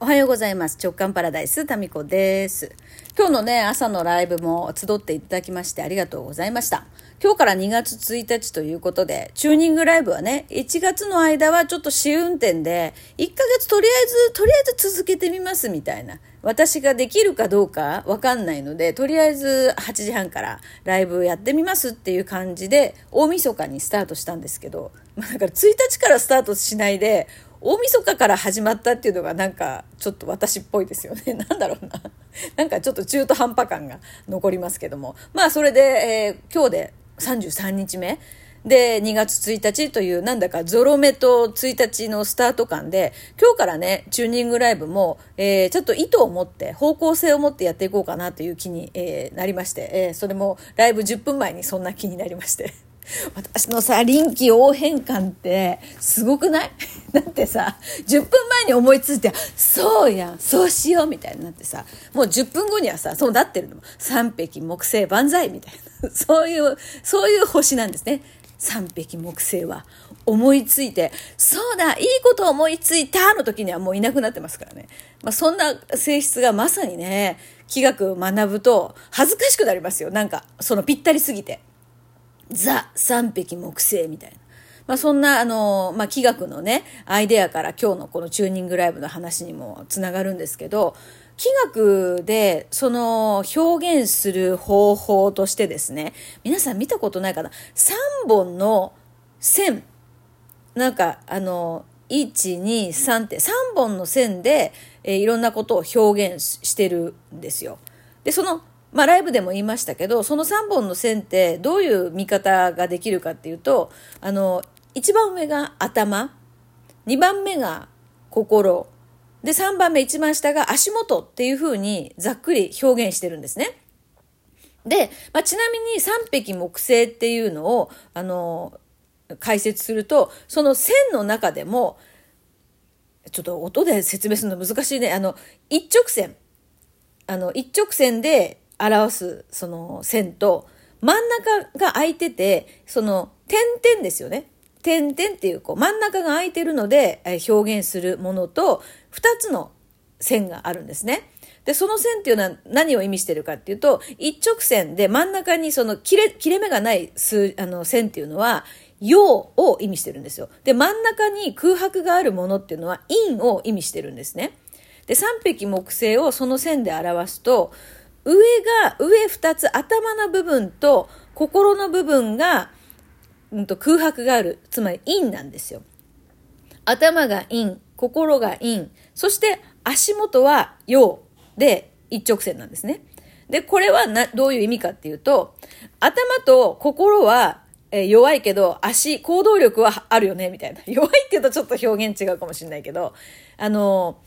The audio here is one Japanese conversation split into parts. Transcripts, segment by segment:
おはようございます。直感パラダイス、タミコです。今日のね、朝のライブも集っていただきましてありがとうございました。今日から2月1日ということで、チューニングライブはね、1月の間はちょっと試運転で、1ヶ月とりあえず、とりあえず続けてみますみたいな。私ができるかどうかわかんないので、とりあえず8時半からライブやってみますっていう感じで、大晦日にスタートしたんですけど、まあ、だから1日からスタートしないで、大晦日から始まったっていうのがなんかちょっと私っぽいですよね。なんだろうな。なんかちょっと中途半端感が残りますけども。まあそれで、えー、今日で33日目。で、2月1日という、なんだかゾロ目と1日のスタート感で、今日からね、チューニングライブも、えー、ちょっと意図を持って、方向性を持ってやっていこうかなという気に、えー、なりまして、えー、それもライブ10分前にそんな気になりまして。私のさ、臨機応変感ってすごくない？だってさ、10分前に思いついて、そうやん、そうしようみたいになってさ、もう10分後にはさ、そうなってるのも、三匹木星万歳みたいな、そういう、そういう星なんですね。三匹木星は。思いついて、そうだ、いいこと思いついたの時にはもういなくなってますからね。まあ、そんな性質がまさにね、気学学ぶと恥ずかしくなりますよ。なんか、そのぴったりすぎて。ザ三匹木星みたいな。まあそんなあの、まあ気学のね、アイデアから今日のこのチューニングライブの話にもつながるんですけど、気学でその表現する方法としてですね、皆さん見たことないかな ?3 本の線。なんかあの、1、2、3って3本の線で、えー、いろんなことを表現してるんですよ。で、そのまあライブでも言いましたけど、その3本の線ってどういう見方ができるかっていうと、あの、一番上が頭、2番目が心、で、3番目一番下が足元っていうふうにざっくり表現してるんですね。で、まあ、ちなみに3匹木星っていうのを、あの、解説すると、その線の中でも、ちょっと音で説明するの難しいね。あの、一直線。あの、一直線で表すその線と、真ん中が空いてて、その点々ですよね。点々っていう、こう、真ん中が空いてるので表現するものと、二つの線があるんですね。で、その線っていうのは何を意味してるかっていうと、一直線で真ん中にその切れ、切れ目がない数、あの線っていうのは、陽を意味してるんですよ。で、真ん中に空白があるものっていうのは陰を意味してるんですね。で、三匹木星をその線で表すと、上が、上二つ、頭の部分と心の部分が、うんと空白がある。つまり陰なんですよ。頭が陰、心が陰、そして足元は陽で一直線なんですね。で、これはな、どういう意味かっていうと、頭と心は、え弱いけど、足、行動力はあるよね、みたいな。弱いって言うとちょっと表現違うかもしれないけど、あの、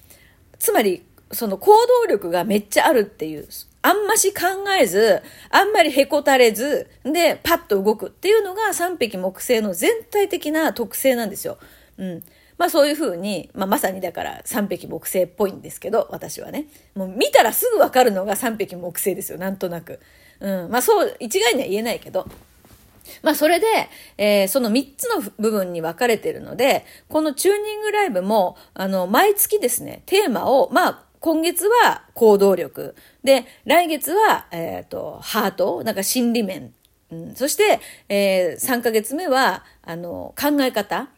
つまり、その行動力がめっちゃあるっていう、あんまし考えず、あんまりへこたれず、で、パッと動くっていうのが三匹木星の全体的な特性なんですよ。うん。まあそういうふうに、まあまさにだから三匹木星っぽいんですけど、私はね。もう見たらすぐわかるのが三匹木星ですよ、なんとなく。うん。まあそう、一概には言えないけど。まあそれで、えー、その3つの部分に分かれてるので、このチューニングライブも、あの、毎月ですね、テーマを、まあ、今月は行動力。で、来月は、えっ、ー、と、ハート、なんか心理面。うん、そして、えー、3ヶ月目は、あの、考え方。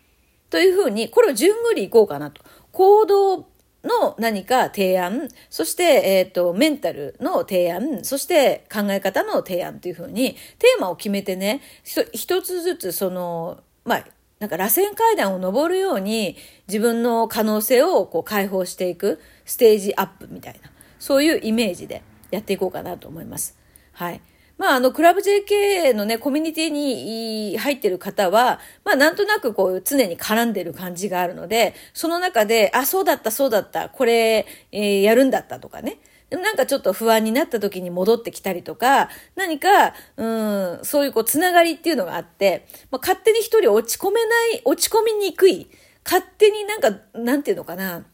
というふうに、これを順繰りいこうかなと。行動の何か提案、そして、えっ、ー、と、メンタルの提案、そして考え方の提案というふうに、テーマを決めてね、一つずつその、まあ、なんか螺旋階段を登るように自分の可能性をこう解放していくステージアップみたいな、そういうイメージでやっていこうかなと思います。はい。まあ、あの、クラブ JK のね、コミュニティに入ってる方は、まあ、なんとなくこう、常に絡んでる感じがあるので、その中で、あ、そうだった、そうだった、これ、えー、やるんだったとかね。なんかちょっと不安になった時に戻ってきたりとか、何か、うん、そういうこう、つながりっていうのがあって、まあ、勝手に一人落ち込めない、落ち込みにくい、勝手になんか、なんていうのかな、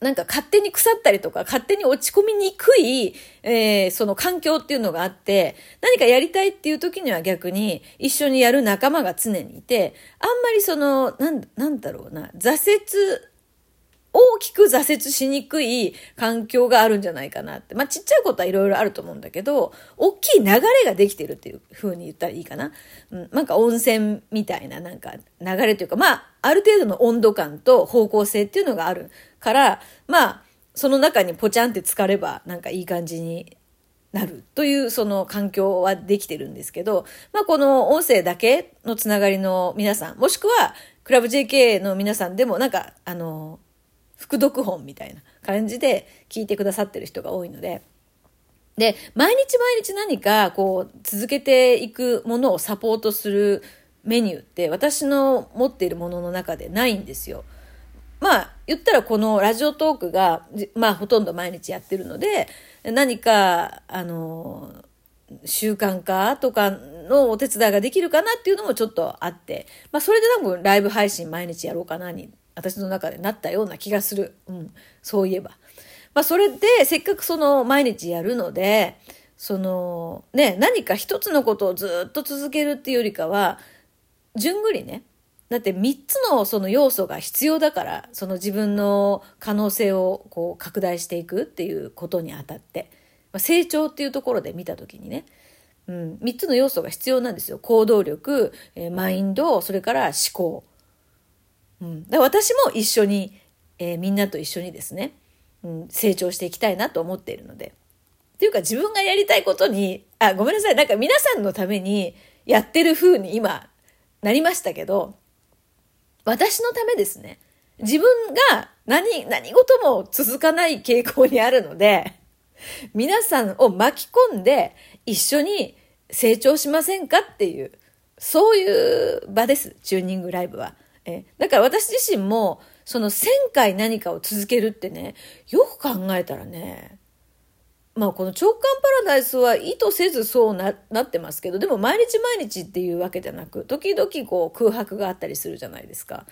なんか勝手に腐ったりとか、勝手に落ち込みにくい、えー、その環境っていうのがあって、何かやりたいっていう時には逆に一緒にやる仲間が常にいて、あんまりその、なん、なんだろうな、挫折大きく挫折しにくい環境があるんじゃないかなって。まあ、ちっちゃいことはいろいろあると思うんだけど、大きい流れができてるっていう風に言ったらいいかな。うん、なんか温泉みたいななんか流れというか、まあ、ある程度の温度感と方向性っていうのがあるから、まあ、その中にポチャンって浸かれば、なんかいい感じになるというその環境はできてるんですけど、まあこの音声だけのつながりの皆さん、もしくはクラブ JK の皆さんでもなんかあの、副読本みたいな感じで聞いてくださってる人が多いので、で、毎日毎日何かこう続けていくものをサポートするメニューって私の持っているものの中でないんですよ。まあ言ったらこのラジオトークがまあほとんど毎日やってるので何かあの習慣化とかのお手伝いができるかなっていうのもちょっとあって、まあそれで多分ライブ配信毎日やろうかなに私の中でなったような気がする。うん、そういえば。まあそれでせっかくその毎日やるので、そのね、何か一つのことをずっと続けるっていうよりかは、じゅんぐりね、だって3つのその要素が必要だから、その自分の可能性をこう拡大していくっていうことにあたって、まあ、成長っていうところで見た時にね、うん、3つの要素が必要なんですよ。行動力、え、マインド、それから思考。うん、だ私も一緒に、えー、みんなと一緒にですね、うん、成長していきたいなと思っているので。っていうか自分がやりたいことに、あ、ごめんなさい。なんか皆さんのためにやってる風に今なりましたけど、私のためですね。自分が何、何事も続かない傾向にあるので、皆さんを巻き込んで一緒に成長しませんかっていう、そういう場です。チューニングライブは。えだから私自身も、その1000回何かを続けるってね、よく考えたらね、まあこの直感パラダイスは意図せずそうななってますけど、でも毎日毎日っていうわけじゃなく、時々こう空白があったりするじゃないですか。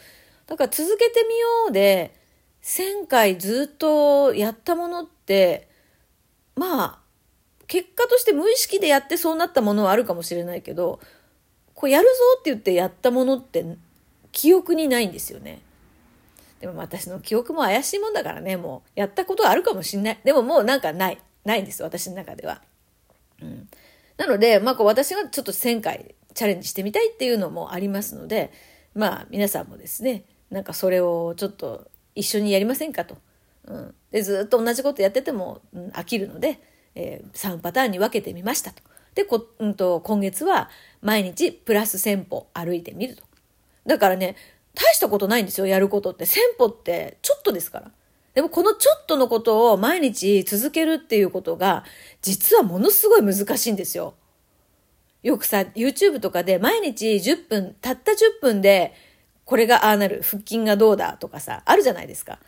だから続けてみようで、1000回ずっとやったものって、まあ、結果として無意識でやってそうなったものはあるかもしれないけど、こうやるぞって言ってやったものって記憶にないんですよね。でも私の記憶も怪しいもんだからね、もうやったことはあるかもしんない。でももうなんかない。ないんです私の中では。うん、なので、まあ、こう私がちょっと1000回チャレンジしてみたいっていうのもありますので、まあ、皆さんもですね、なんかそれをちょっと一緒にやりませんかと。うん、でずっと同じことやってても、うん、飽きるので、えー、3パターンに分けてみましたと。でこ、うんと、今月は毎日プラス1000歩歩いてみると。だからね、大したことないんですよ、やることって。1000歩ってちょっとですから。でもこのちょっとのことを毎日続けるっていうことが、実はものすごい難しいんですよ。よくさ、YouTube とかで毎日10分、たった10分で、これがああなる、腹筋がどうだとかさ、あるじゃないですか。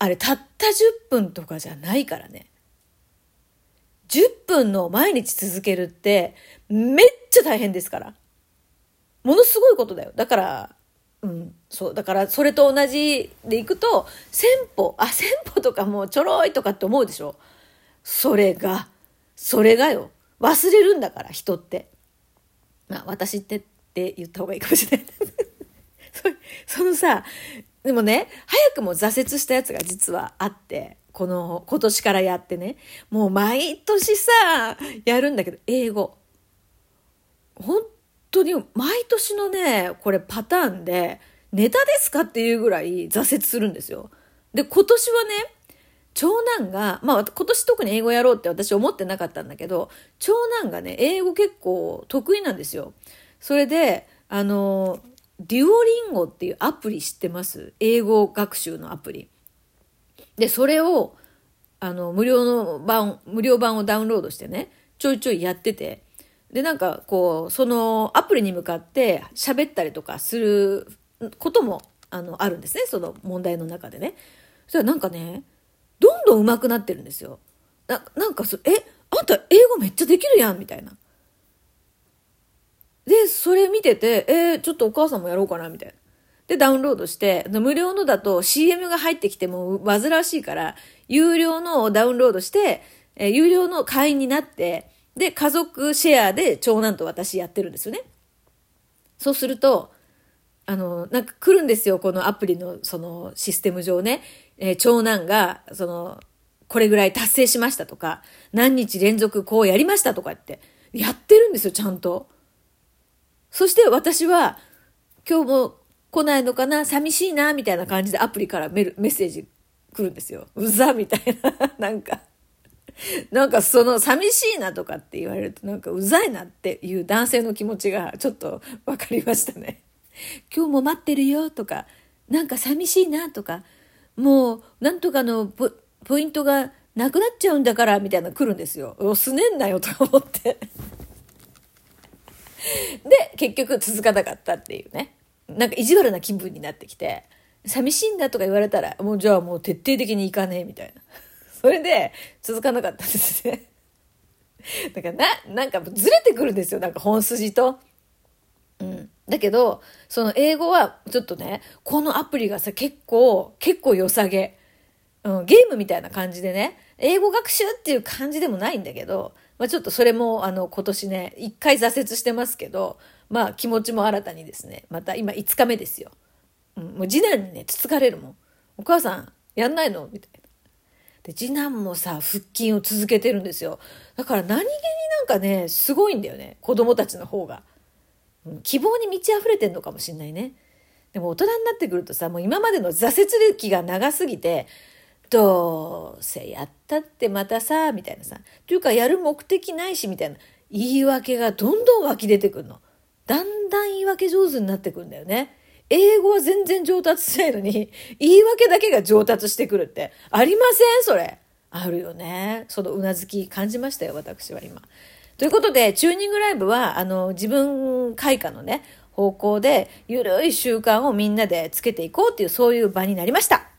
あれ、たった10分とかじゃないからね。10分の毎日続けるって、めっちゃ大変ですから。ものすごいことだよ。だから、うん、そう。だから、それと同じでいくと、1000歩、あ、1000歩とかもうちょろいとかって思うでしょ？それが、それがよ。忘れるんだから、人って。まあ、私ってって言った方がいいかもしれない。そそのさ、でもね、早くも挫折したやつが実はあって、この、今年からやってね。もう毎年さ、やるんだけど、英語。本当に毎年のね、これパターンで、ネタですかっていうぐらい挫折するんですよ。で、今年はね、長男が、まあ今年特に英語やろうって私思ってなかったんだけど、長男がね、英語結構得意なんですよ。それで、あの、デュオリンゴっていうアプリ知ってます？英語学習のアプリ。で、それを、あの、無料の版、無料版をダウンロードしてね、ちょいちょいやってて、で、なんかこう、そのアプリに向かって喋ったりとかすることもあのあるんですね、その問題の中でね。そしたらなんかね、どんどん上手くなってるんですよ。ななんかそ、え、あんた英語めっちゃできるやんみたいな。で、それ見てて、えー、ちょっとお母さんもやろうかなみたいな。で、ダウンロードして、無料のだと CM が入ってきても煩わしいから、有料のをダウンロードして、え、有料の会員になって、で、家族シェアで長男と私やってるんですよね。そうすると、あの、なんか来るんですよ、このアプリのそのシステム上ね。えー、長男が、その、これぐらい達成しましたとか、何日連続こうやりましたとかって、やってるんですよ、ちゃんと。そして私は、今日も来ないのかな寂しいなみたいな感じでアプリからメッセージ来るんですよ。うざみたいな。なんか。なんかその寂しいなとかって言われるとなんかうざいなっていう男性の気持ちがちょっと分かりましたね。今日も待ってるよとか、なんか寂しいなとか、もうなんとかのポポイントがなくなっちゃうんだからみたいな来るんですよ。すねんなよと思って。で、結局続かなかったっていうね。なんか意地悪な気分になってきて、寂しいんだとか言われたら、もうじゃあもう徹底的に行かねえみたいな。それで続かなかったんですね。だからな、なんかずれてくるんですよ。なんか本筋と。うん。だけど、その英語はちょっとね、このアプリがさ、結構、結構良さげ。うん、ゲームみたいな感じでね、英語学習っていう感じでもないんだけど、まあちょっとそれもあの今年ね、一回挫折してますけど、まあ気持ちも新たにですね、また今5日目ですよ。うん、もう次男にね、つつかれるもん。お母さん、やんないの？みたいな。で、次男もさ、腹筋を続けてるんですよ。だから何気になんかね、すごいんだよね。子供たちの方が。うん、希望に満ち溢れてんのかもしんないね。でも大人になってくるとさ、もう今までの挫折歴が長すぎて、どうせやったってまたさ、みたいなさ。というか、やる目的ないし、みたいな。言い訳がどんどん湧き出てくるの。だんだん言い訳上手になってくるんだよね。英語は全然上達しないのに、言い訳だけが上達してくるって。ありませんそれ。あるよね。そのうなずき感じましたよ、私は今。ということで、チューニングライブは、あの、自分開花のね、方向で、ゆるい習慣をみんなでつけていこうっていう、そういう場になりました。